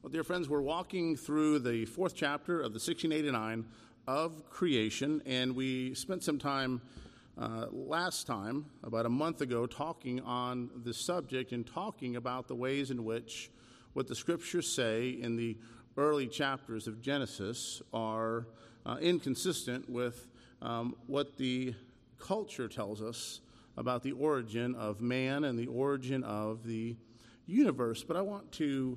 Well, dear friends, we're walking through the fourth chapter of the 1689 of creation, and we spent some time uh, last time, about a month ago, talking on the subject and talking about the ways in which what the scriptures say in the early chapters of Genesis are uh, inconsistent with um, what the culture tells us about the origin of man and the origin of the universe. But I want to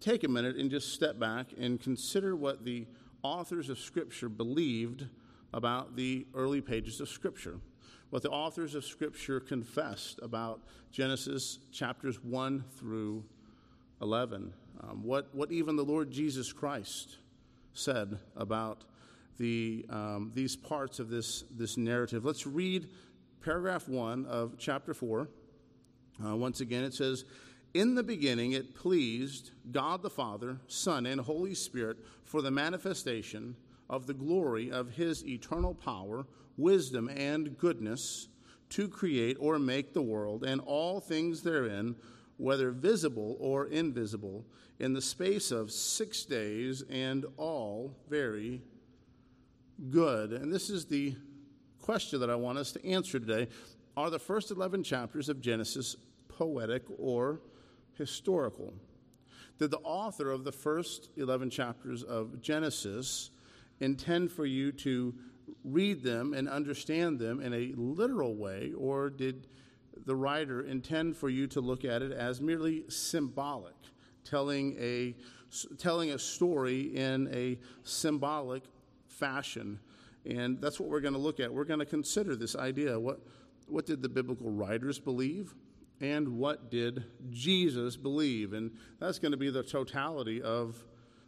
take a minute and just step back and consider what the authors of Scripture believed about the early pages of Scripture, what the authors of Scripture confessed about Genesis chapters 1 through 11, um, what, what even the Lord Jesus Christ said about the, um, these parts of this, this narrative. Let's read paragraph 1 of chapter 4. Uh, once again, it says, In the beginning it pleased God the Father, Son, and Holy Spirit for the manifestation of the glory of his eternal power, wisdom, and goodness to create or make the world and all things therein, whether visible or invisible, in the space of six days, and all very good. And this is the question that I want us to answer today. Are the first 11 chapters of Genesis poetic or historical? Did the author of the first 11 chapters of Genesis intend for you to read them and understand them in a literal way, or did the writer intend for you to look at it as merely symbolic, telling a, telling a story in a symbolic fashion? And that's what we're going to look at. We're going to consider this idea. What, what did the biblical writers believe? And what did Jesus believe? And that's going to be the totality of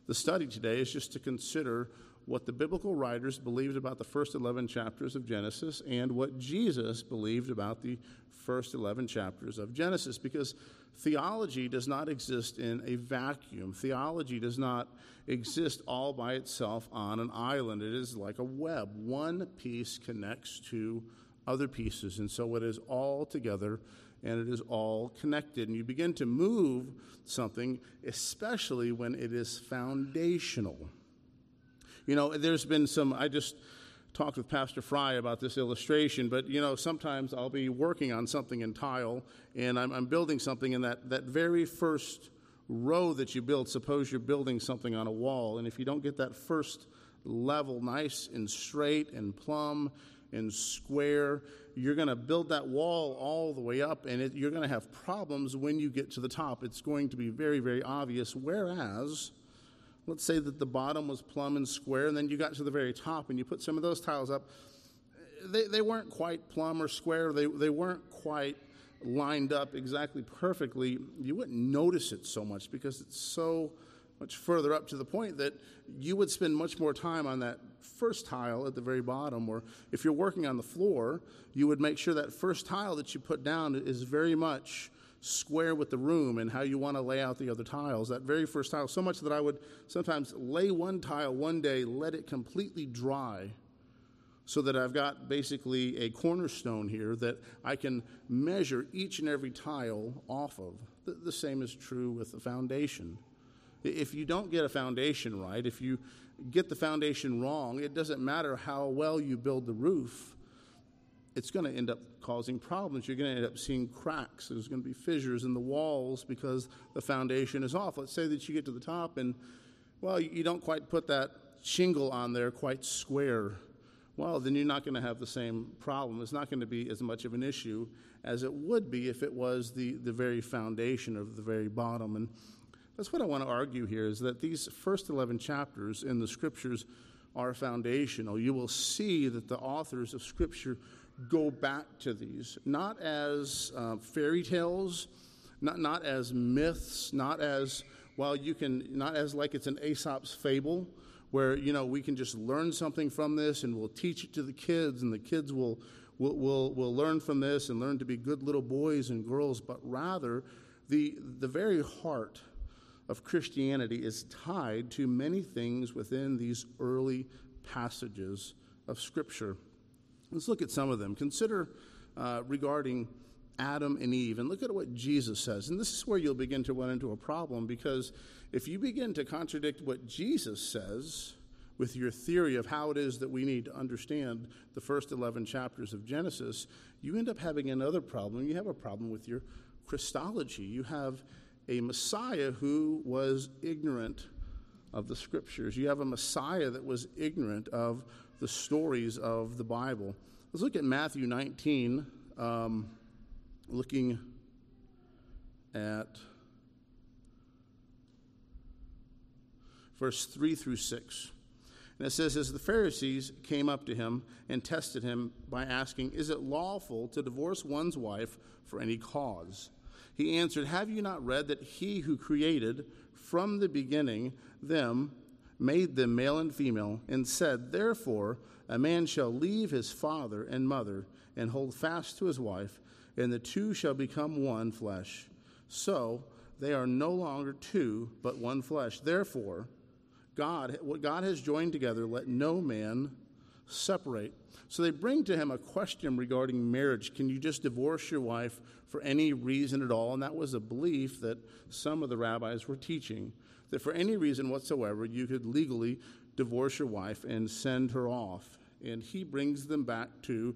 the study today, is just to consider what the biblical writers believed about the first 11 chapters of Genesis and what Jesus believed about the first 11 chapters of Genesis. Because theology does not exist in a vacuum, theology does not exist all by itself on an island. It is like a web, one piece connects to other pieces. And so it is all together and it is all connected. And you begin to move something, especially when it is foundational. You know, there's been some, I just talked with Pastor Fry about this illustration, but you know, sometimes I'll be working on something in tile and I'm, I'm building something, in that, that very first row that you build, suppose you're building something on a wall, and if you don't get that first level nice and straight and plumb and square, you're going to build that wall all the way up, and it, you're going to have problems when you get to the top. It's going to be very, very obvious. Whereas, let's say that the bottom was plumb and square, and then you got to the very top and you put some of those tiles up. They, they weren't quite plumb or square, they, they weren't quite lined up exactly perfectly. You wouldn't notice it so much because it's so much further up to the point that you would spend much more time on that first tile at the very bottom. Or if you're working on the floor, you would make sure that first tile that you put down is very much square with the room and how you want to lay out the other tiles. That very first tile, so much that I would sometimes lay one tile one day, let it completely dry, so that I've got basically a cornerstone here that I can measure each and every tile off of. The, the same is true with the foundation. If you don't get a foundation right, if you get the foundation wrong, it doesn't matter how well you build the roof it's going to end up causing problems. You're going to end up seeing cracks. There's going to be fissures in the walls because the foundation is off. Let's say that you get to the top and, well, you don't quite put that shingle on there quite square. Well, then you're not going to have the same problem. It's not going to be as much of an issue as it would be if it was the, the very foundation of the very bottom. And that's what I want to argue here is that these first 11 chapters in the scriptures are foundational. You will see that the authors of scripture go back to these, not as uh, fairy tales, not, not as myths, not as, well, you can, not as like it's an Aesop's fable, where, you know, we can just learn something from this and we'll teach it to the kids and the kids will, will, will, will learn from this and learn to be good little boys and girls, but rather the, the very heart of Christianity is tied to many things within these early passages of Scripture. Let's look at some of them. Consider uh, regarding Adam and Eve. And look at what Jesus says. And this is where you'll begin to run into a problem because if you begin to contradict what Jesus says with your theory of how it is that we need to understand the first 11 chapters of Genesis, you end up having another problem. You have a problem with your Christology. You have a Messiah who was ignorant of the scriptures. You have a Messiah that was ignorant of the stories of the Bible. Let's look at Matthew 19, um, looking at verse 3 through 6. And it says, As the Pharisees came up to him and tested him by asking, Is it lawful to divorce one's wife for any cause? He answered, Have you not read that he who created from the beginning them made them male and female, and said, Therefore, a man shall leave his father and mother and hold fast to his wife, and the two shall become one flesh. So they are no longer two, but one flesh. Therefore, God, what God has joined together, let no man separate. So they bring to him a question regarding marriage. Can you just divorce your wife for any reason at all? And that was a belief that some of the rabbis were teaching that for any reason whatsoever, you could legally divorce your wife and send her off. And he brings them back to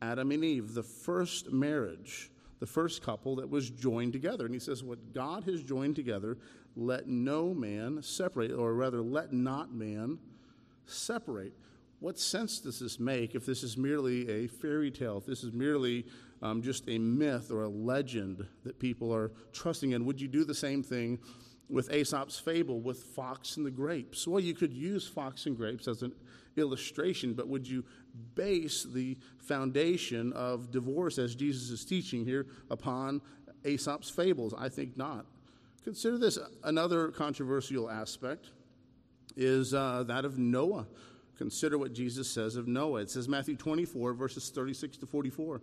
Adam and Eve, the first marriage, the first couple that was joined together. And he says, What God has joined together, let no man separate, or rather, let not man separate. What sense does this make if this is merely a fairy tale, if this is merely um, just a myth or a legend that people are trusting in? Would you do the same thing with Aesop's fable with Fox and the Grapes? Well, you could use Fox and Grapes as an illustration, but would you base the foundation of divorce, as Jesus is teaching here, upon Aesop's fables? I think not. Consider this another controversial aspect is uh, that of Noah. Consider what Jesus says of Noah. It says Matthew 24, verses 36 to 44.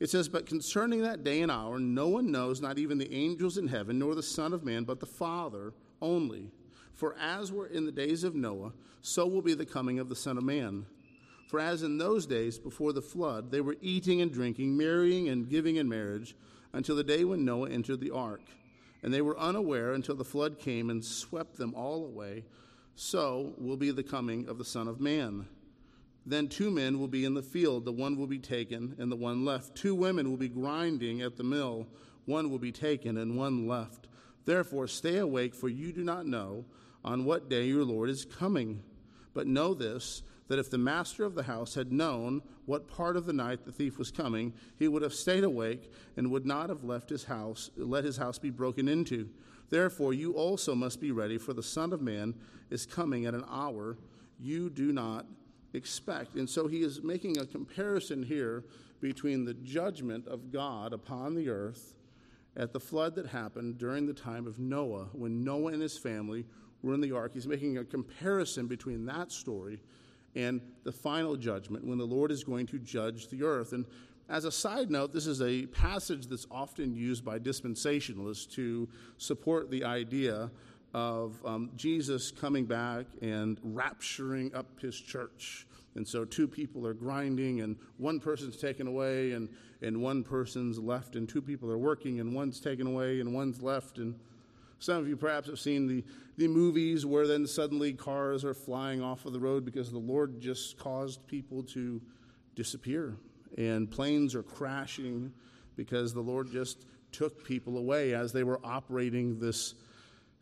It says, But concerning that day and hour, no one knows, not even the angels in heaven, nor the Son of Man, but the Father only. For as were in the days of Noah, so will be the coming of the Son of Man. For as in those days before the flood, they were eating and drinking, marrying and giving in marriage, until the day when Noah entered the ark and they were unaware until the flood came and swept them all away. So will be the coming of the Son of Man. Then two men will be in the field, the one will be taken, and the one left. Two women will be grinding at the mill, one will be taken, and one left. Therefore, stay awake, for you do not know on what day your Lord is coming. But know this that if the master of the house had known what part of the night the thief was coming, he would have stayed awake and would not have left his house, let his house be broken into. Therefore, you also must be ready, for the Son of Man is coming at an hour you do not expect. And so he is making a comparison here between the judgment of God upon the earth at the flood that happened during the time of Noah, when Noah and his family were in the ark. He's making a comparison between that story and the final judgment when the Lord is going to judge the earth. And as a side note, this is a passage that's often used by dispensationalists to support the idea of um, Jesus coming back and rapturing up his church. And so two people are grinding, and one person's taken away, and, and one person's left, and two people are working, and one's taken away, and one's left. And some of you perhaps have seen the, the movies where then suddenly cars are flying off of the road because the Lord just caused people to disappear. And planes are crashing because the Lord just took people away as they were operating this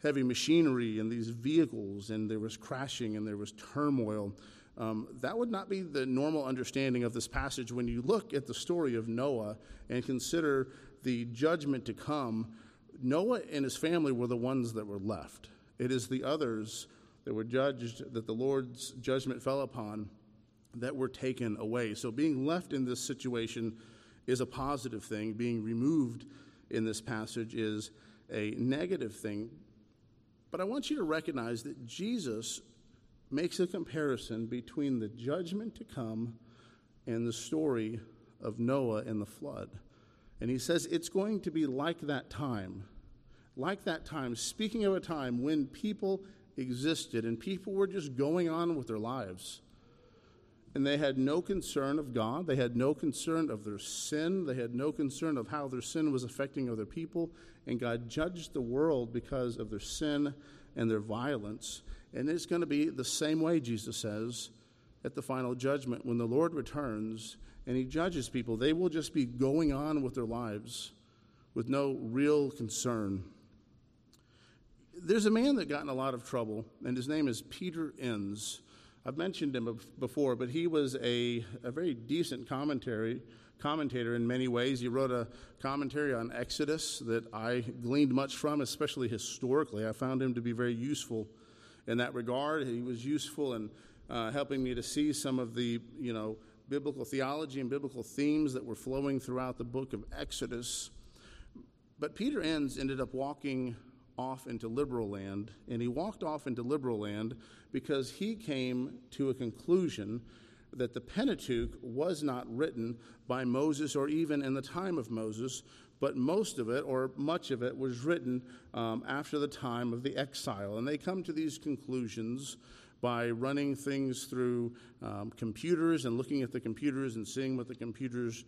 heavy machinery and these vehicles, and there was crashing and there was turmoil. Um, that would not be the normal understanding of this passage when you look at the story of Noah and consider the judgment to come Noah and his family were the ones that were left. It is the others that were judged, that the Lord's judgment fell upon, that were taken away. So being left in this situation is a positive thing. Being removed in this passage is a negative thing. But I want you to recognize that Jesus makes a comparison between the judgment to come and the story of Noah and the flood. And he says it's going to be like that time. Like that time, speaking of a time when people existed and people were just going on with their lives. And they had no concern of God. They had no concern of their sin. They had no concern of how their sin was affecting other people. And God judged the world because of their sin and their violence. And it's going to be the same way, Jesus says, at the final judgment. When the Lord returns and he judges people, they will just be going on with their lives with no real concern. There's a man that got in a lot of trouble, and his name is Peter Enns. I've mentioned him before, but he was a, a very decent commentary commentator in many ways. He wrote a commentary on Exodus that I gleaned much from, especially historically. I found him to be very useful in that regard. He was useful in uh, helping me to see some of the, you know, biblical theology and biblical themes that were flowing throughout the book of Exodus. But Peter Enns ended up walking off into liberal land, and he walked off into liberal land because he came to a conclusion that the Pentateuch was not written by Moses or even in the time of Moses, but most of it or much of it was written um, after the time of the exile. And they come to these conclusions by running things through um, computers and looking at the computers and seeing what the computers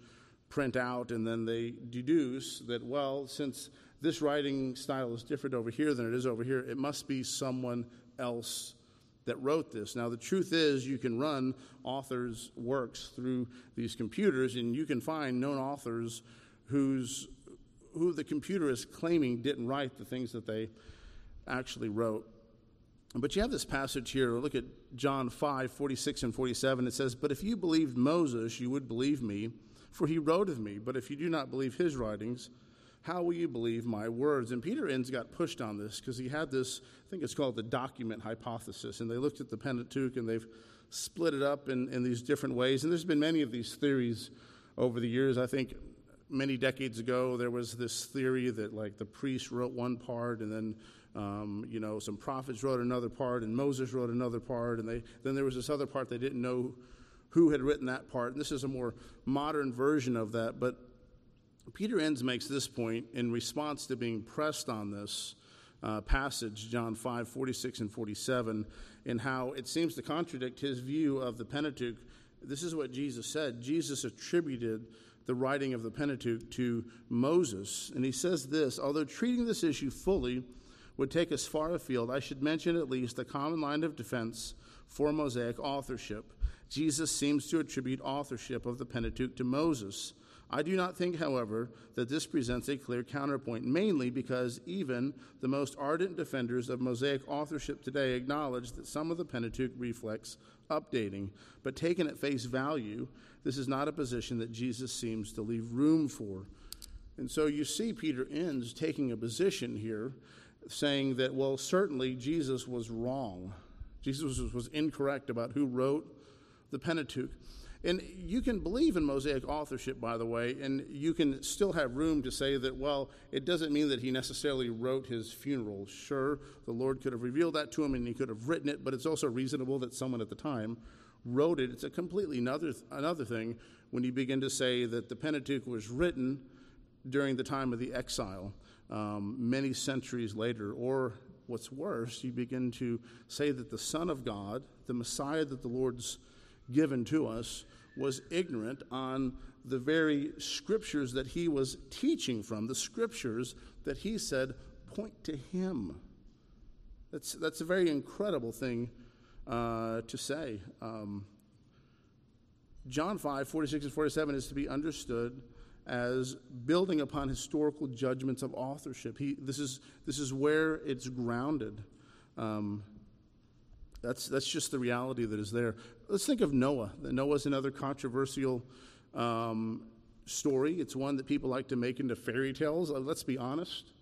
print out, and then they deduce that, well, since this writing style is different over here than it is over here, it must be someone else that wrote this. Now, the truth is, you can run authors' works through these computers, and you can find known authors whose, who the computer is claiming didn't write the things that they actually wrote. But you have this passage here. Look at John 5 46 and 47. It says, But if you believed Moses, you would believe me, for he wrote of me. But if you do not believe his writings, how will you believe my words? And Peter Enns got pushed on this because he had this, I think it's called the document hypothesis. And they looked at the Pentateuch and they've split it up in, in these different ways. And there's been many of these theories over the years. I think many decades ago there was this theory that like the priest wrote one part and then um, you know some prophets wrote another part and moses wrote another part and they then there was this other part they didn't know who had written that part and this is a more modern version of that but Peter Enns makes this point in response to being pressed on this uh, passage, John 5 46 and 47, in how it seems to contradict his view of the Pentateuch. This is what Jesus said. Jesus attributed the writing of the Pentateuch to Moses. And he says this Although treating this issue fully would take us far afield, I should mention at least a common line of defense for Mosaic authorship. Jesus seems to attribute authorship of the Pentateuch to Moses. I do not think, however, that this presents a clear counterpoint, mainly because even the most ardent defenders of Mosaic authorship today acknowledge that some of the Pentateuch reflects updating. But taken at face value, this is not a position that Jesus seems to leave room for. And so you see Peter Enns taking a position here saying that, well, certainly Jesus was wrong. Jesus was incorrect about who wrote the Pentateuch. And you can believe in Mosaic authorship, by the way, and you can still have room to say that, well, it doesn't mean that he necessarily wrote his funeral. Sure, the Lord could have revealed that to him and he could have written it, but it's also reasonable that someone at the time wrote it. It's a completely another, another thing when you begin to say that the Pentateuch was written during the time of the exile, um, many centuries later, or what's worse, you begin to say that the Son of God, the Messiah that the Lord's given to us, was ignorant on the very scriptures that he was teaching from, the scriptures that he said point to him. That's, that's a very incredible thing uh, to say. Um, John 5, 46 and 47 is to be understood as building upon historical judgments of authorship. He, this, is, this is where it's grounded. Um, that's, that's just the reality that is there. Let's think of Noah. Noah's another controversial um, story. It's one that people like to make into fairy tales. Uh, let's be honest.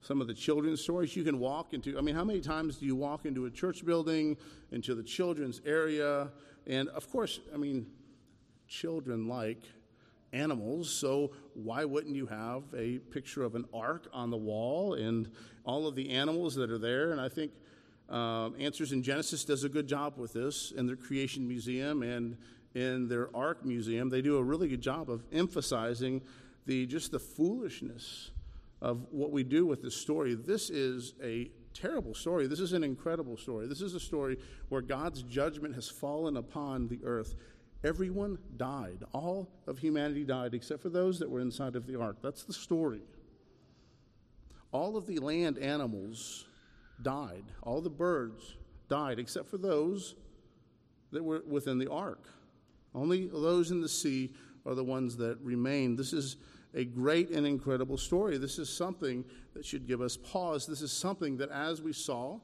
Some of the children's stories you can walk into. I mean, how many times do you walk into a church building, into the children's area? And of course, I mean, children like animals, so why wouldn't you have a picture of an ark on the wall and all of the animals that are there? And I think um, Answers in Genesis does a good job with this in their Creation Museum and in their Ark Museum. They do a really good job of emphasizing the just the foolishness of what we do with this story. This is a terrible story. This is an incredible story. This is a story where God's judgment has fallen upon the earth. Everyone died. All of humanity died except for those that were inside of the ark. That's the story. All of the land animals died. All the birds died except for those that were within the ark. Only those in the sea are the ones that remain. This is a great and incredible story. This is something that should give us pause. This is something that, as we saw,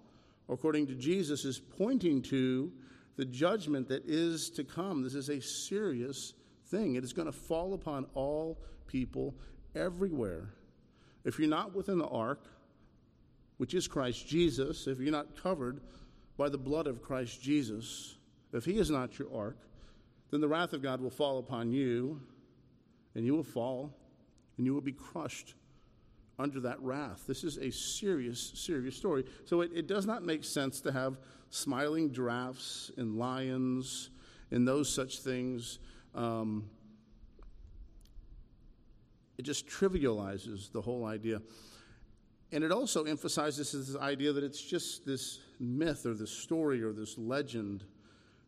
according to Jesus, is pointing to the judgment that is to come. This is a serious thing. It is going to fall upon all people everywhere. If you're not within the ark, which is Christ Jesus, if you're not covered by the blood of Christ Jesus, if he is not your ark, then the wrath of God will fall upon you, and you will fall, and you will be crushed under that wrath. This is a serious, serious story. So it, it does not make sense to have smiling giraffes and lions and those such things. Um, it just trivializes the whole idea. And it also emphasizes this idea that it's just this myth or this story or this legend.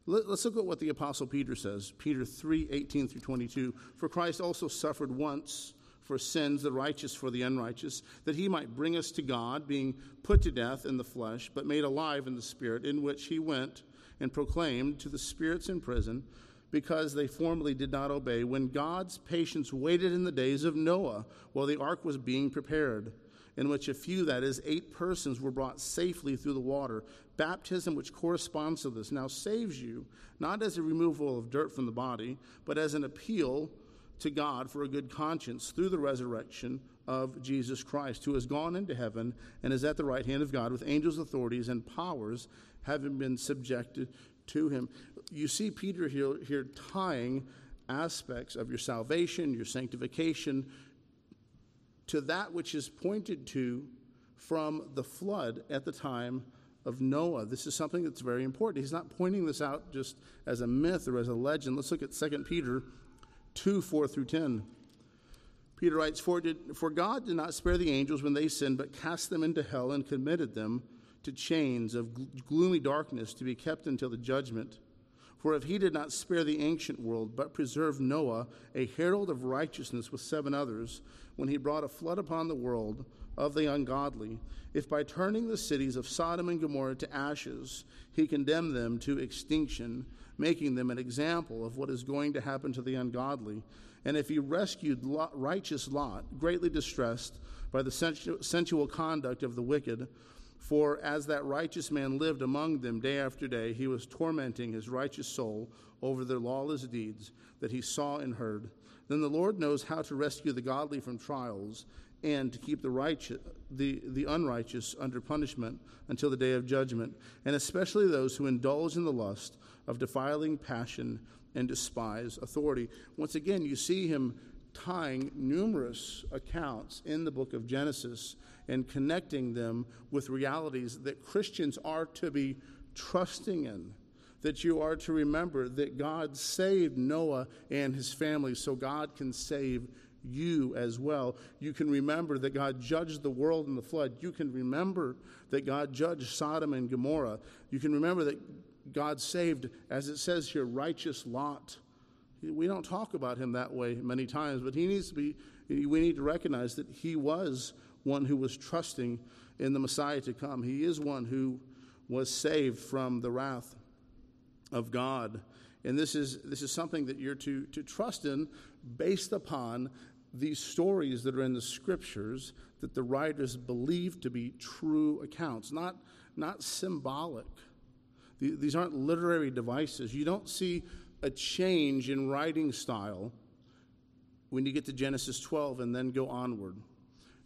Let, us look at what the Apostle Peter says Peter 3 18 through 22. For Christ also suffered once for sins, the righteous for the unrighteous, that he might bring us to God, being put to death in the flesh, but made alive in the Spirit, in which he went and proclaimed to the spirits in prison, because they formerly did not obey, when God's patience waited in the days of Noah while the ark was being prepared, in which a few, that is, eight persons, were brought safely through the water. Baptism, which corresponds to this, now saves you, not as a removal of dirt from the body, but as an appeal to God for a good conscience through the resurrection of Jesus Christ, who has gone into heaven and is at the right hand of God with angels, authorities, and powers having been subjected to him. You see Peter here, here tying aspects of your salvation, your sanctification, to that which is pointed to from the flood at the time of Noah. This is something that's very important. He's not pointing this out just as a myth or as a legend. Let's look at 2 Peter 2 4 through 10. Peter writes, for, did, for God did not spare the angels when they sinned, but cast them into hell and committed them to chains of gloomy darkness to be kept until the judgment. For if he did not spare the ancient world, but preserved Noah, a herald of righteousness with seven others, when he brought a flood upon the world of the ungodly, if by turning the cities of Sodom and Gomorrah to ashes, he condemned them to extinction, making them an example of what is going to happen to the ungodly. And if he rescued Lot, righteous Lot, greatly distressed by the sensual conduct of the wicked, for as that righteous man lived among them day after day, he was tormenting his righteous soul over their lawless deeds that he saw and heard. Then the Lord knows how to rescue the godly from trials and to keep the righteous the, the unrighteous under punishment until the day of judgment, and especially those who indulge in the lust of defiling passion and despise authority. Once again, you see him tying numerous accounts in the book of Genesis and connecting them with realities that Christians are to be trusting in. That you are to remember that God saved Noah and his family so God can save you as well. You can remember that God judged the world in the flood. You can remember that God judged Sodom and Gomorrah. You can remember that God saved, as it says here, righteous Lot. We don't talk about him that way many times, but he needs to be, we need to recognize that he was one who was trusting in the Messiah to come. He is one who was saved from the wrath of God. And this is, this is something that you're to, to trust in based upon these stories that are in the scriptures that the writers believe to be true accounts, not, not symbolic. These aren't literary devices. You don't see a change in writing style when you get to Genesis 12 and then go onward.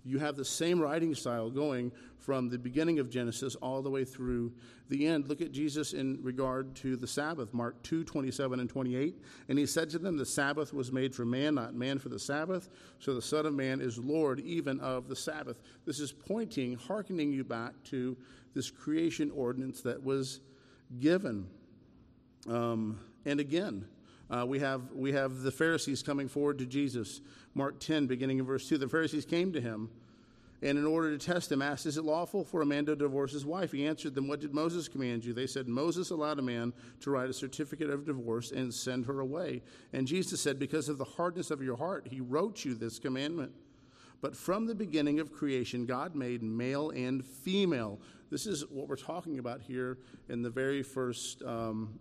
You have the same writing style going from the beginning of Genesis all the way through the end. Look at Jesus in regard to the Sabbath, Mark 2 27 and 28. And he said to them, The Sabbath was made for man, not man for the Sabbath. So the Son of Man is Lord even of the Sabbath. This is pointing, hearkening you back to this creation ordinance that was given. Um, and again, uh, we, have, we have the Pharisees coming forward to Jesus. Mark 10, beginning in verse 2. The Pharisees came to him And in order to test him, asked, Is it lawful for a man to divorce his wife? He answered them, What did Moses command you? They said, Moses allowed a man to write a certificate of divorce and send her away. And Jesus said, Because of the hardness of your heart, he wrote you this commandment. But from the beginning of creation, God made male and female. This is what we're talking about here in the very first um,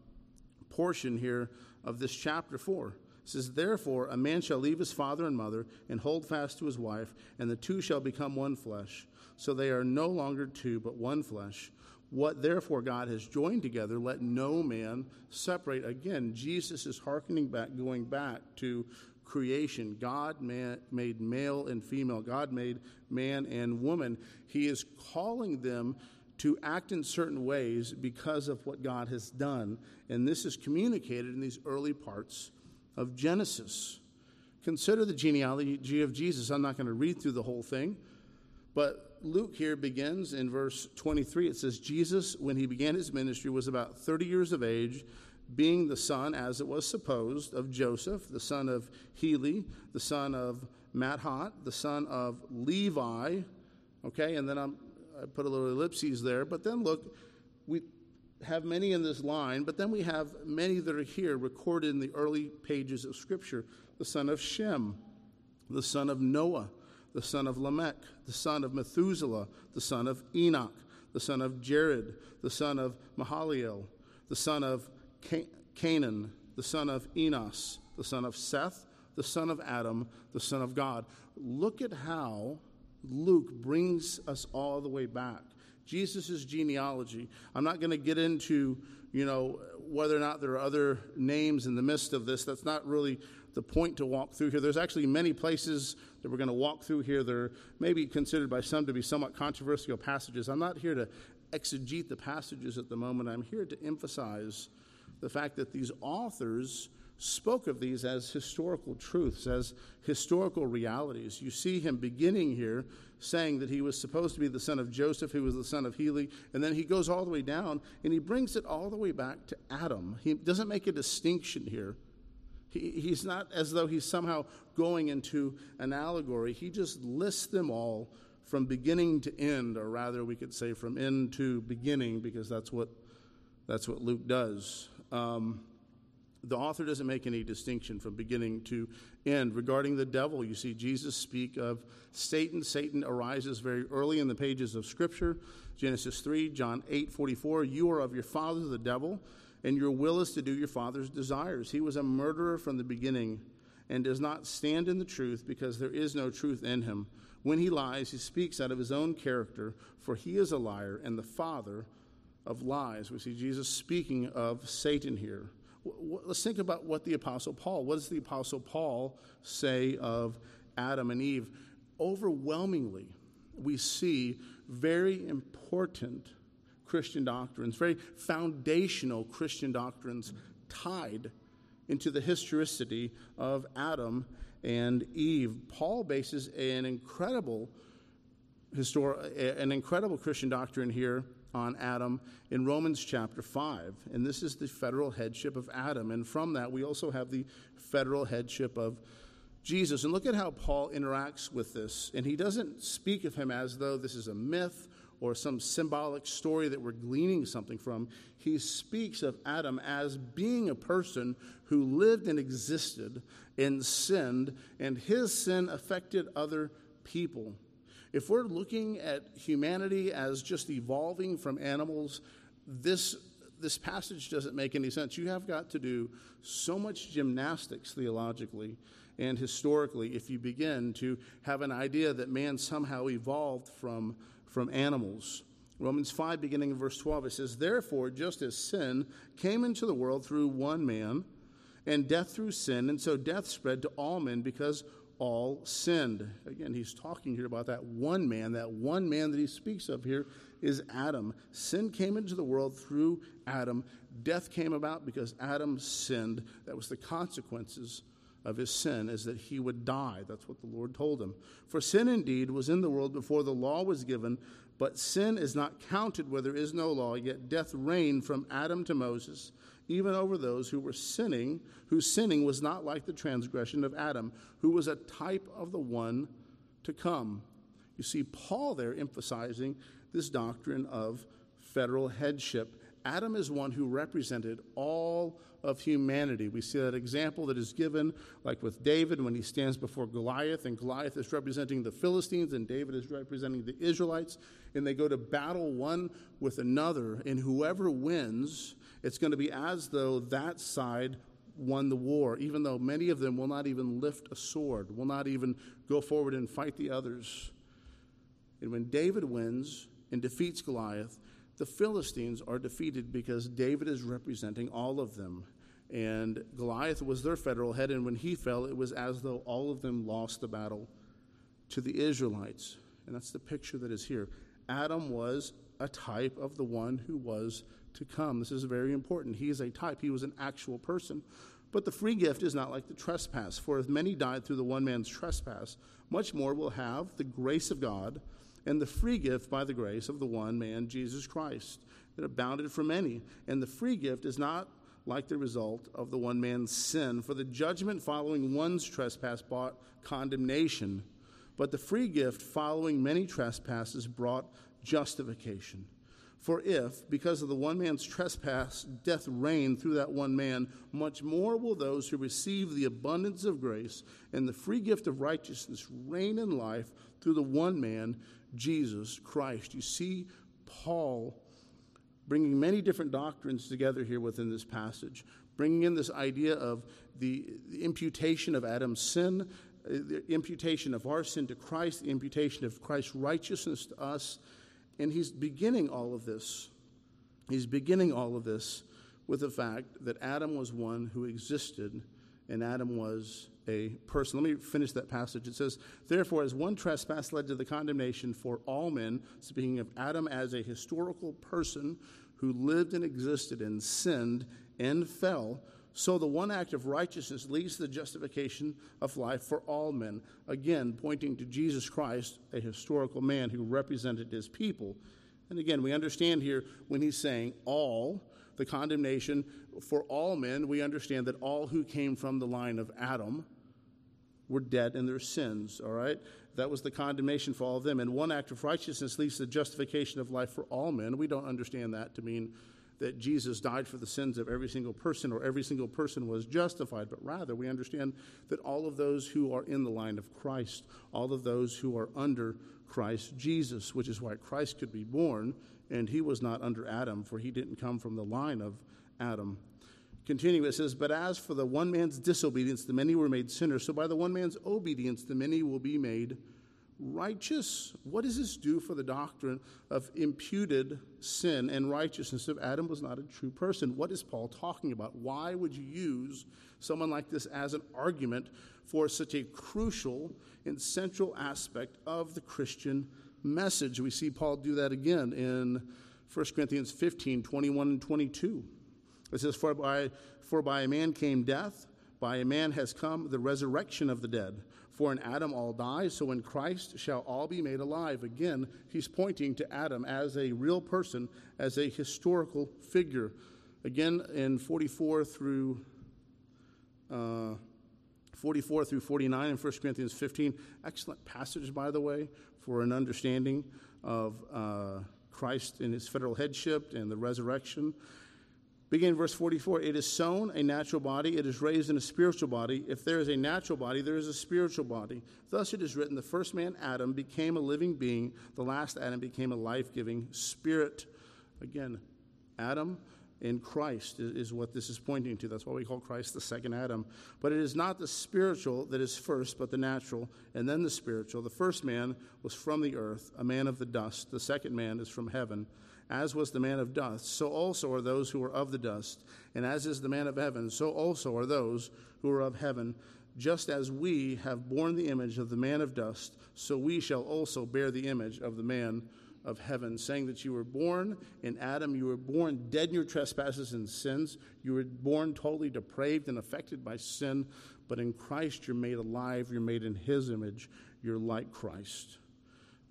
portion here of this chapter 4 says, Therefore, a man shall leave his father and mother and hold fast to his wife, and the two shall become one flesh. So they are no longer two, but one flesh. What therefore God has joined together, let no man separate. Again, Jesus is hearkening back, going back to creation. God man, made male and female, God made man and woman. He is calling them to act in certain ways because of what God has done. And this is communicated in these early parts of Genesis. Consider the genealogy of Jesus. I'm not going to read through the whole thing, but Luke here begins in verse 23. It says, Jesus, when he began his ministry, was about 30 years of age, being the son, as it was supposed, of Joseph, the son of Heli, the son of Matthat, the son of Levi. Okay, and then I'm, I put a little ellipses there, but then look, we, have many in this line, but then we have many that are here recorded in the early pages of Scripture the son of Shem, the son of Noah, the son of Lamech, the son of Methuselah, the son of Enoch, the son of Jared, the son of Mahalalel, the son of Cainan, the son of Enos, the son of Seth, the son of Adam, the son of God. Look at how Luke brings us all the way back Jesus' genealogy. I'm not going to get into, you know, whether or not there are other names in the midst of this. That's not really the point to walk through here. There's actually many places that we're going to walk through here that are maybe considered by some to be somewhat controversial passages. I'm not here to exegete the passages at the moment. I'm here to emphasize the fact that these authors spoke of these as historical truths, as historical realities. You see him beginning here saying that he was supposed to be the son of Joseph, who was the son of Heli, and then he goes all the way down and he brings it all the way back to Adam. He doesn't make a distinction here. He, he's not as though he's somehow going into an allegory. He just lists them all from beginning to end, or rather, we could say from end to beginning, because that's what, that's what Luke does. Um, the author doesn't make any distinction from beginning to end. Regarding the devil, you see Jesus speak of Satan. Satan arises very early in the pages of Scripture. Genesis 3, John 8 44. You are of your father, the devil, and your will is to do your father's desires. He was a murderer from the beginning and does not stand in the truth because there is no truth in him. When he lies, he speaks out of his own character, for he is a liar and the father of lies. We see Jesus speaking of Satan here let's think about what the Apostle Paul, what does the Apostle Paul say of Adam and Eve? Overwhelmingly, we see very important Christian doctrines, very foundational Christian doctrines tied into the historicity of Adam and Eve. Paul bases an incredible histor- an incredible Christian doctrine here on Adam in Romans chapter 5. And this is the federal headship of Adam. And from that, we also have the federal headship of Jesus. And look at how Paul interacts with this. And he doesn't speak of him as though this is a myth or some symbolic story that we're gleaning something from. He speaks of Adam as being a person who lived and existed and sinned, and his sin affected other people. If we're looking at humanity as just evolving from animals, this, this passage doesn't make any sense. You have got to do so much gymnastics theologically and historically if you begin to have an idea that man somehow evolved from, from animals. Romans 5, beginning in verse 12, it says, Therefore, just as sin came into the world through one man, and death through sin, and so death spread to all men because all sinned. Again, he's talking here about that one man. That one man that he speaks of here is Adam. Sin came into the world through Adam. Death came about because Adam sinned. That was the consequences of his sin, is that he would die. That's what the Lord told him. For sin indeed was in the world before the law was given, but sin is not counted where there is no law, yet death reigned from Adam to Moses even over those who were sinning, whose sinning was not like the transgression of Adam, who was a type of the one to come. You see Paul there emphasizing this doctrine of federal headship. Adam is one who represented all of humanity. We see that example that is given, like with David when he stands before Goliath, and Goliath is representing the Philistines, and David is representing the Israelites, and they go to battle one with another, and whoever wins, it's going to be as though that side won the war, even though many of them will not even lift a sword, will not even go forward and fight the others. And when David wins and defeats Goliath, the Philistines are defeated because David is representing all of them. And Goliath was their federal head, and when he fell, it was as though all of them lost the battle to the Israelites. And that's the picture that is here. Adam was a type of the one who was to come. This is very important. He is a type, he was an actual person. But the free gift is not like the trespass. For if many died through the one man's trespass, much more will have the grace of God and the free gift by the grace of the one man, Jesus Christ, that abounded for many. And the free gift is not like the result of the one man's sin, for the judgment following one's trespass brought condemnation, but the free gift following many trespasses brought justification. For if, because of the one man's trespass, death reigned through that one man, much more will those who receive the abundance of grace and the free gift of righteousness reign in life through the one man, Jesus Christ. You see Paul bringing many different doctrines together here within this passage, bringing in this idea of the, the imputation of Adam's sin, uh, the imputation of our sin to Christ, the imputation of Christ's righteousness to us. And he's beginning all of this. He's beginning all of this with the fact that Adam was one who existed and Adam was a person. Let me finish that passage. It says, Therefore, as one trespass led to the condemnation for all men, speaking of Adam as a historical person who lived and existed and sinned and fell, so the one act of righteousness leads to the justification of life for all men. Again, pointing to Jesus Christ, a historical man who represented his people. And again, we understand here when he's saying all, the condemnation for all men, we understand that all who came from the line of Adam were dead in their sins, all right? That was the condemnation for all of them. And one act of righteousness leads to the justification of life for all men. We don't understand that to mean that Jesus died for the sins of every single person or every single person was justified, but rather we understand that all of those who are in the line of Christ, all of those who are under Christ Jesus, which is why Christ could be born, and he was not under Adam, for he didn't come from the line of Adam. Continuing, it says, But as for the one man's disobedience, the many were made sinners. So by the one man's obedience, the many will be made righteous. What does this do for the doctrine of imputed sin and righteousness if Adam was not a true person? What is Paul talking about? Why would you use someone like this as an argument for such a crucial and central aspect of the Christian message? We see Paul do that again in 1 Corinthians 15 21 and 22. It says, For by, for by a man came death, by a man has come the resurrection of the dead. For in Adam all die, so in Christ shall all be made alive. Again, he's pointing to Adam as a real person, as a historical figure. Again, in 44 through uh, 44 through 49 in 1 Corinthians 15. Excellent passage, by the way, for an understanding of uh, Christ in his federal headship and the resurrection. Begin verse 44 It is sown a natural body, it is raised in a spiritual body. If there is a natural body, there is a spiritual body. Thus it is written the first man, Adam, became a living being, the last Adam became a life giving spirit. Again, Adam in Christ is what this is pointing to. That's why we call Christ the second Adam. But it is not the spiritual that is first, but the natural, and then the spiritual. The first man was from the earth, a man of the dust. The second man is from heaven. As was the man of dust, so also are those who are of the dust. And as is the man of heaven, so also are those who are of heaven. Just as we have borne the image of the man of dust, so we shall also bear the image of the man of heaven, saying that you were born in Adam, you were born dead in your trespasses and sins, you were born totally depraved and affected by sin, but in Christ you're made alive, you're made in his image, you're like Christ.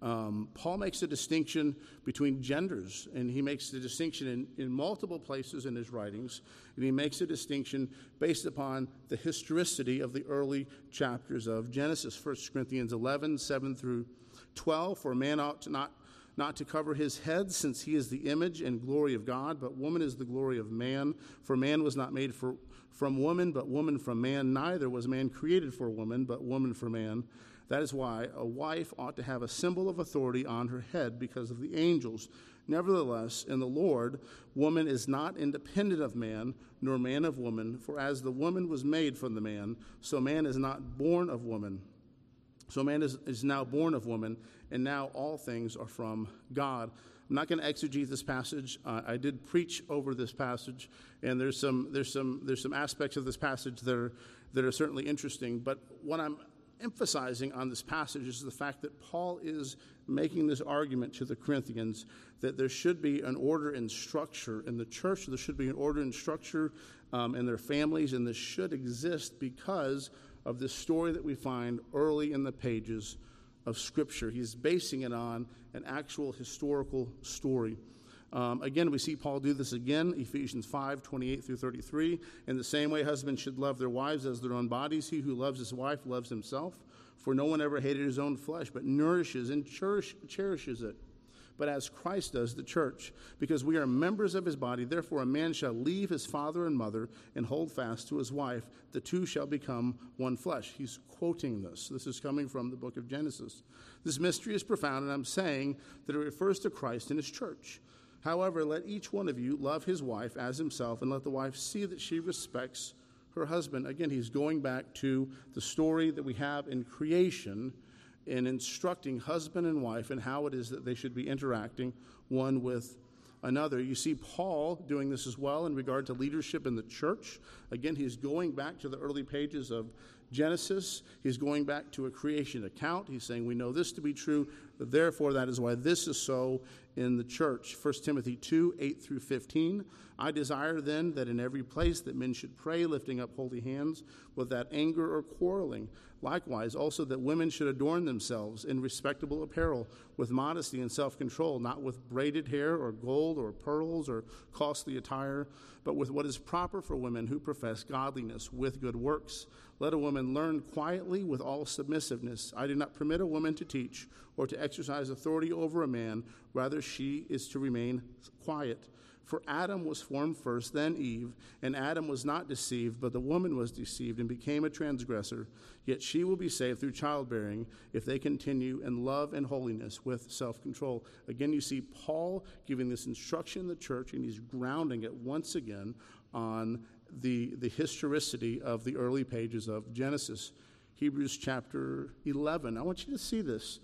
Um, Paul makes a distinction between genders, and he makes the distinction in, in multiple places in his writings, and he makes a distinction based upon the historicity of the early chapters of Genesis, 1 Corinthians 11, 7 through 12 For man ought to not, not to cover his head, since he is the image and glory of God, but woman is the glory of man. For man was not made for, from woman, but woman from man. Neither was man created for woman, but woman for man. That is why a wife ought to have a symbol of authority on her head because of the angels. Nevertheless, in the Lord, woman is not independent of man, nor man of woman, for as the woman was made from the man, so man is not born of woman. So man is, is now born of woman, and now all things are from God. I'm not going to exegete this passage. Uh, I did preach over this passage, and there's some, there's, some, there's some aspects of this passage that are, that are certainly interesting. But what I'm emphasizing on this passage is the fact that Paul is making this argument to the Corinthians that there should be an order and structure in the church, there should be an order and structure um, in their families, and this should exist because of this story that we find early in the pages of Scripture. He's basing it on an actual historical story. Um, again, we see Paul do this again, Ephesians 5 28 through 33. In the same way, husbands should love their wives as their own bodies. He who loves his wife loves himself. For no one ever hated his own flesh, but nourishes and cherish, cherishes it. But as Christ does the church, because we are members of his body, therefore a man shall leave his father and mother and hold fast to his wife. The two shall become one flesh. He's quoting this. This is coming from the book of Genesis. This mystery is profound, and I'm saying that it refers to Christ and his church. However, let each one of you love his wife as himself, and let the wife see that she respects her husband. Again, he's going back to the story that we have in creation in instructing husband and wife and how it is that they should be interacting one with another. You see Paul doing this as well in regard to leadership in the church. Again, he's going back to the early pages of Genesis. He's going back to a creation account. He's saying, We know this to be true, therefore, that is why this is so in the church. 1 Timothy 2 8 through 15. I desire then that in every place that men should pray, lifting up holy hands, without anger or quarreling. Likewise, also that women should adorn themselves in respectable apparel, with modesty and self control, not with braided hair or gold or pearls or costly attire, but with what is proper for women who profess godliness with good works. Let a woman learn quietly with all submissiveness. I do not permit a woman to teach or to exercise authority over a man, rather, she is to remain quiet. For Adam was formed first, then Eve, and Adam was not deceived, but the woman was deceived and became a transgressor. Yet she will be saved through childbearing if they continue in love and holiness with self control. Again, you see Paul giving this instruction in the church, and he's grounding it once again on the, the historicity of the early pages of Genesis. Hebrews chapter 11. I want you to see this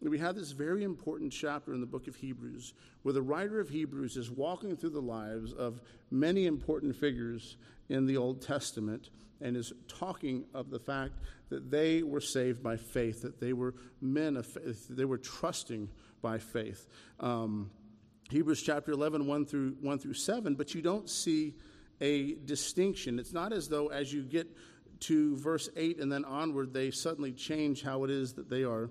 we have this very important chapter in the book of Hebrews where the writer of Hebrews is walking through the lives of many important figures in the Old Testament and is talking of the fact that they were saved by faith, that they were men of faith, they were trusting by faith. Um, Hebrews chapter 11, 1 through, 1 through 7, but you don't see a distinction. It's not as though as you get to verse 8 and then onward, they suddenly change how it is that they are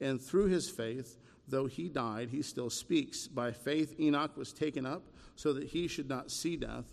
And through his faith, though he died, he still speaks. By faith, Enoch was taken up so that he should not see death,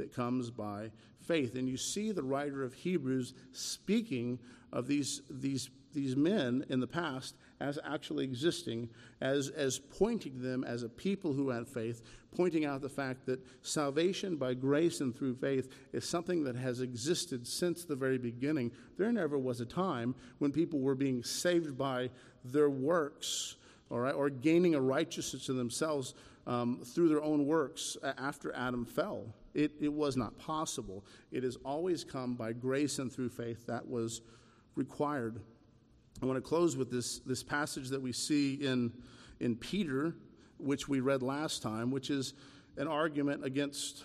that comes by faith. And you see the writer of Hebrews speaking of these, these, these men in the past as actually existing, as, as pointing them as a people who had faith, pointing out the fact that salvation by grace and through faith is something that has existed since the very beginning. There never was a time when people were being saved by their works all right, or gaining a righteousness to themselves um, through their own works after Adam fell. It, it was not possible. It has always come by grace and through faith that was required. I want to close with this, this passage that we see in, in Peter, which we read last time, which is an argument against,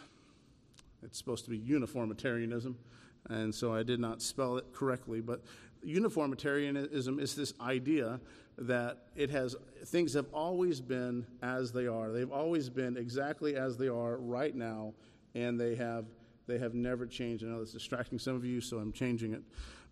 it's supposed to be uniformitarianism, and so I did not spell it correctly, but uniformitarianism is this idea that it has things have always been as they are. They've always been exactly as they are right now, and they have they have never changed. I know that's distracting some of you, so I'm changing it.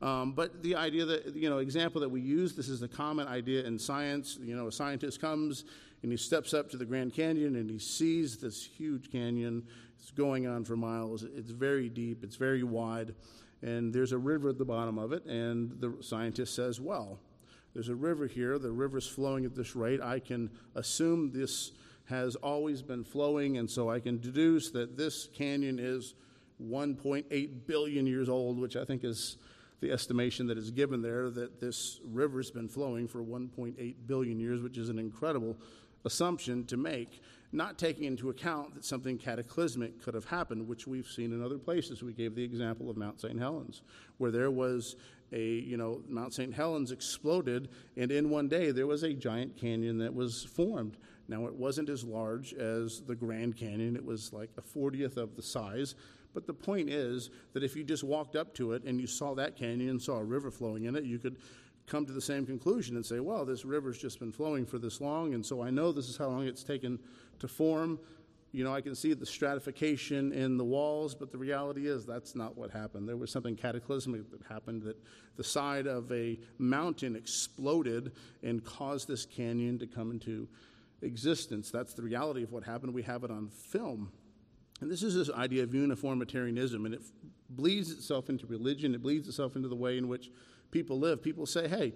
Um, but the idea that you know example that we use this is a common idea in science. You know, a scientist comes and he steps up to the Grand Canyon and he sees this huge canyon. It's going on for miles. It's very deep. It's very wide, and there's a river at the bottom of it. And the scientist says, "Well." There's a river here. The river's flowing at this rate. I can assume this has always been flowing, and so I can deduce that this canyon is 1.8 billion years old, which I think is the estimation that is given there, that this river's been flowing for 1.8 billion years, which is an incredible assumption to make, not taking into account that something cataclysmic could have happened, which we've seen in other places. We gave the example of Mount St. Helens, where there was a, you know, Mount St. Helens exploded, and in one day there was a giant canyon that was formed. Now, it wasn't as large as the Grand Canyon, it was like a 40th of the size. But the point is that if you just walked up to it and you saw that canyon and saw a river flowing in it, you could come to the same conclusion and say, well, this river's just been flowing for this long, and so I know this is how long it's taken to form. You know, I can see the stratification in the walls, but the reality is that's not what happened. There was something cataclysmic that happened that the side of a mountain exploded and caused this canyon to come into existence. That's the reality of what happened. We have it on film. And this is this idea of uniformitarianism, and it bleeds itself into religion, it bleeds itself into the way in which people live. People say, hey,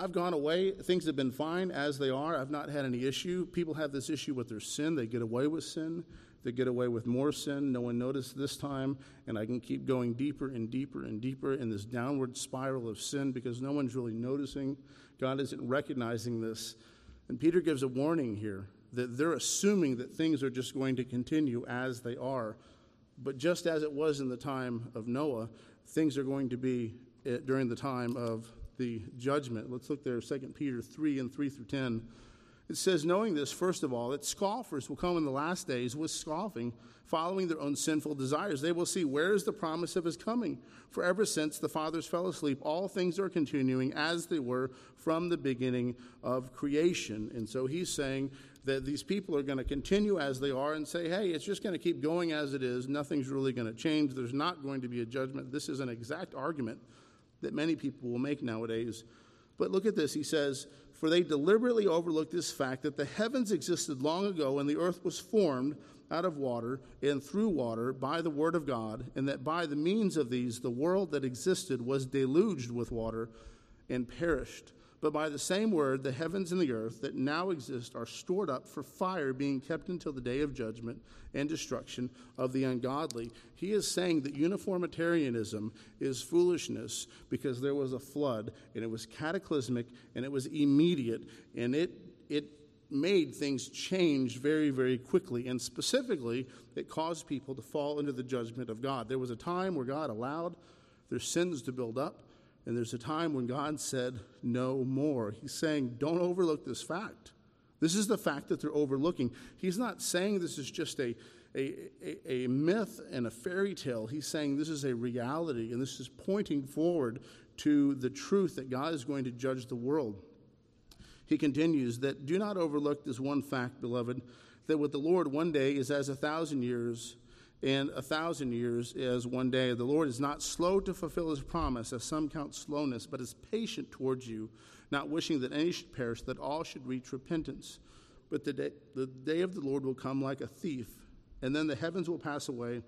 I've gone away. Things have been fine as they are. I've not had any issue. People have this issue with their sin. They get away with sin. They get away with more sin. No one noticed this time. And I can keep going deeper and deeper and deeper in this downward spiral of sin because no one's really noticing. God isn't recognizing this. And Peter gives a warning here that they're assuming that things are just going to continue as they are. But just as it was in the time of Noah, things are going to be eh, during the time of the judgment. Let's look there, 2 Peter 3 and 3 through 10. It says, knowing this, first of all, that scoffers will come in the last days with scoffing, following their own sinful desires. They will see, where is the promise of his coming? For ever since the fathers fell asleep, all things are continuing as they were from the beginning of creation. And so he's saying that these people are going to continue as they are and say, hey, it's just going to keep going as it is. Nothing's really going to change. There's not going to be a judgment. This is an exact argument that many people will make nowadays. But look at this. He says, For they deliberately overlooked this fact that the heavens existed long ago and the earth was formed out of water and through water by the word of God, and that by the means of these the world that existed was deluged with water and perished. But by the same word, the heavens and the earth that now exist are stored up for fire, being kept until the day of judgment and destruction of the ungodly. He is saying that uniformitarianism is foolishness because there was a flood, and it was cataclysmic, and it was immediate, and it, it made things change very, very quickly. And specifically, it caused people to fall into the judgment of God. There was a time where God allowed their sins to build up and there's a time when God said, No more. He's saying, Don't overlook this fact. This is the fact that they're overlooking. He's not saying this is just a, a, a, a, myth and a fairy tale. He's saying this is a reality, and this is pointing forward to the truth that God is going to judge the world. He continues that do not overlook this one fact, beloved, that with the Lord one day is as a thousand years, and a thousand years as one day. The Lord is not slow to fulfill his promise, as some count slowness, but is patient towards you, not wishing that any should perish, that all should reach repentance. But the day, the day of the Lord will come like a thief, and then the heavens will pass away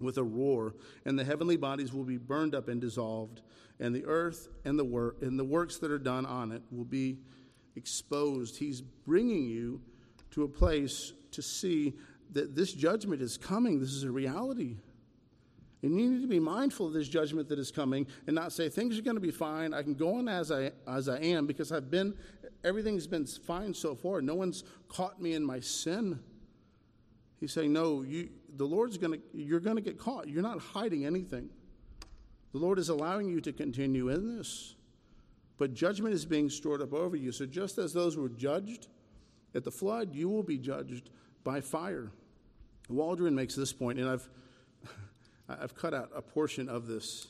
with a roar, and the heavenly bodies will be burned up and dissolved, and the earth and the work and the works that are done on it will be exposed. He's bringing you to a place to see that this judgment is coming. This is a reality. And you need to be mindful of this judgment that is coming and not say, things are going to be fine. I can go on as I, as I am because I've been everything's been fine so far. No one's caught me in my sin. He's saying, No, you, the Lord's going to, you're going to get caught. You're not hiding anything. The Lord is allowing you to continue in this. But judgment is being stored up over you. So just as those were judged at the flood, you will be judged by fire. Waldron makes this point, and I've, I've cut out a portion of this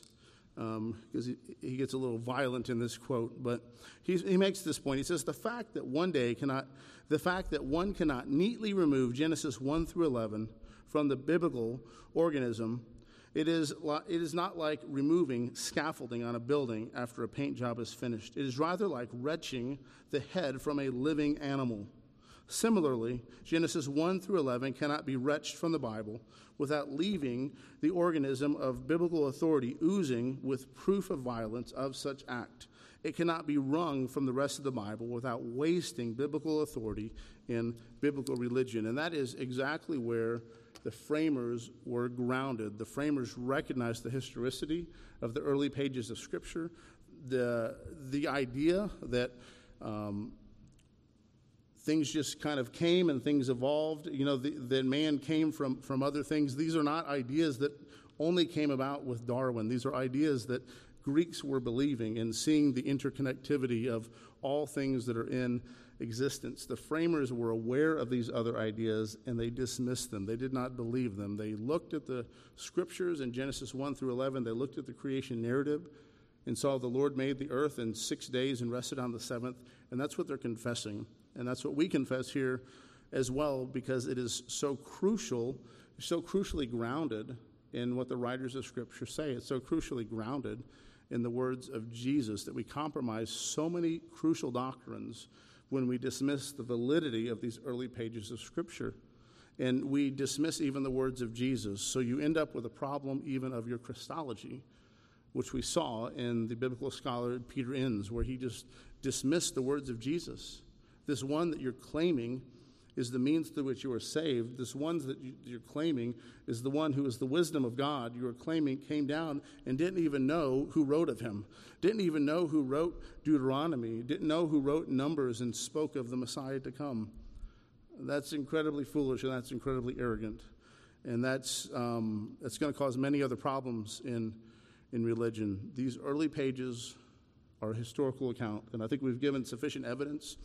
because um, he, he, gets a little violent in this quote. But he makes this point. He says, The fact that one day cannot, the fact that one cannot neatly remove Genesis 1 through 11 from the biblical organism it is, it is not like removing scaffolding on a building after a paint job is finished. It is rather like wrenching the head from a living animal. Similarly, Genesis 1 through 11 cannot be wrenched from the Bible without leaving the organism of biblical authority oozing with proof of violence of such act. It cannot be wrung from the rest of the Bible without wasting biblical authority in biblical religion. And that is exactly where the framers were grounded. The framers recognized the historicity of the early pages of Scripture, the, the idea that um, things just kind of came and things evolved, you know, that man came from, from other things. These are not ideas that only came about with Darwin. These are ideas that Greeks were believing and seeing the interconnectivity of all things that are in existence. The framers were aware of these other ideas and they dismissed them. They did not believe them. They looked at the scriptures in Genesis 1 through 11, they looked at the creation narrative and saw the Lord made the earth in six days and rested on the seventh. And that's what they're confessing. And that's what we confess here as well because it is so crucial, so crucially grounded in what the writers of Scripture say. It's so crucially grounded in the words of Jesus that we compromise so many crucial doctrines when we dismiss the validity of these early pages of Scripture. And we dismiss even the words of Jesus. So you end up with a problem even of your Christology, which we saw in the biblical scholar Peter Enns, where he just dismissed the words of Jesus. This one that you're claiming is the means through which you are saved. This one that you're claiming is the one who is the wisdom of God. You are claiming came down and didn't even know who wrote of him, didn't even know who wrote Deuteronomy, didn't know who wrote Numbers and spoke of the Messiah to come. That's incredibly foolish and that's incredibly arrogant. And that's, um, that's going to cause many other problems in, in religion. These early pages are a historical account, and I think we've given sufficient evidence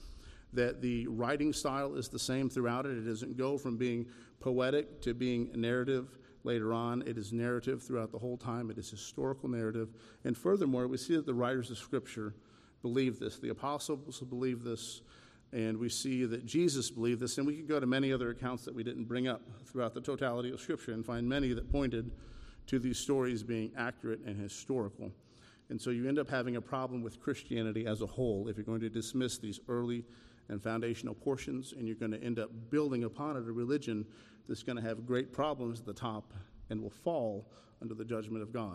that the writing style is the same throughout it. It doesn't go from being poetic to being narrative later on. It is narrative throughout the whole time, it is historical narrative. And furthermore, we see that the writers of Scripture believe this. The apostles believe this, and we see that Jesus believed this. And we could go to many other accounts that we didn't bring up throughout the totality of Scripture and find many that pointed to these stories being accurate and historical. And so you end up having a problem with Christianity as a whole if you're going to dismiss these early and foundational portions, and you're going to end up building upon it a religion that's going to have great problems at the top and will fall under the judgment of God.